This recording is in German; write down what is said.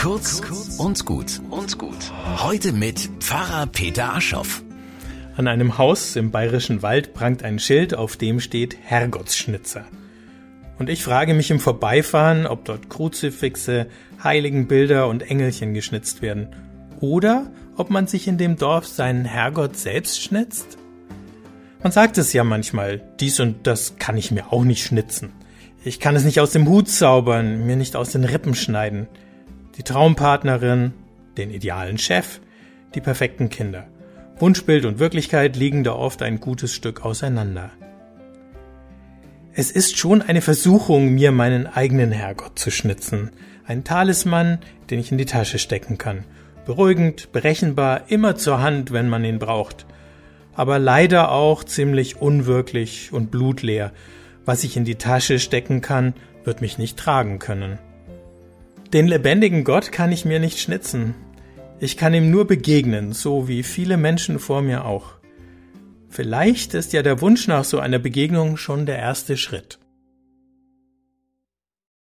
Kurz und gut und gut. Heute mit Pfarrer Peter Aschoff. An einem Haus im bayerischen Wald prangt ein Schild, auf dem steht Herrgottsschnitzer. Und ich frage mich im Vorbeifahren, ob dort Kruzifixe, Heiligenbilder und Engelchen geschnitzt werden. Oder ob man sich in dem Dorf seinen Herrgott selbst schnitzt? Man sagt es ja manchmal, dies und das kann ich mir auch nicht schnitzen. Ich kann es nicht aus dem Hut zaubern, mir nicht aus den Rippen schneiden. Die Traumpartnerin, den idealen Chef, die perfekten Kinder. Wunschbild und Wirklichkeit liegen da oft ein gutes Stück auseinander. Es ist schon eine Versuchung, mir meinen eigenen Herrgott zu schnitzen. Ein Talisman, den ich in die Tasche stecken kann. Beruhigend, berechenbar, immer zur Hand, wenn man ihn braucht. Aber leider auch ziemlich unwirklich und blutleer, was ich in die Tasche stecken kann, wird mich nicht tragen können. Den lebendigen Gott kann ich mir nicht schnitzen. Ich kann ihm nur begegnen, so wie viele Menschen vor mir auch. Vielleicht ist ja der Wunsch nach so einer Begegnung schon der erste Schritt.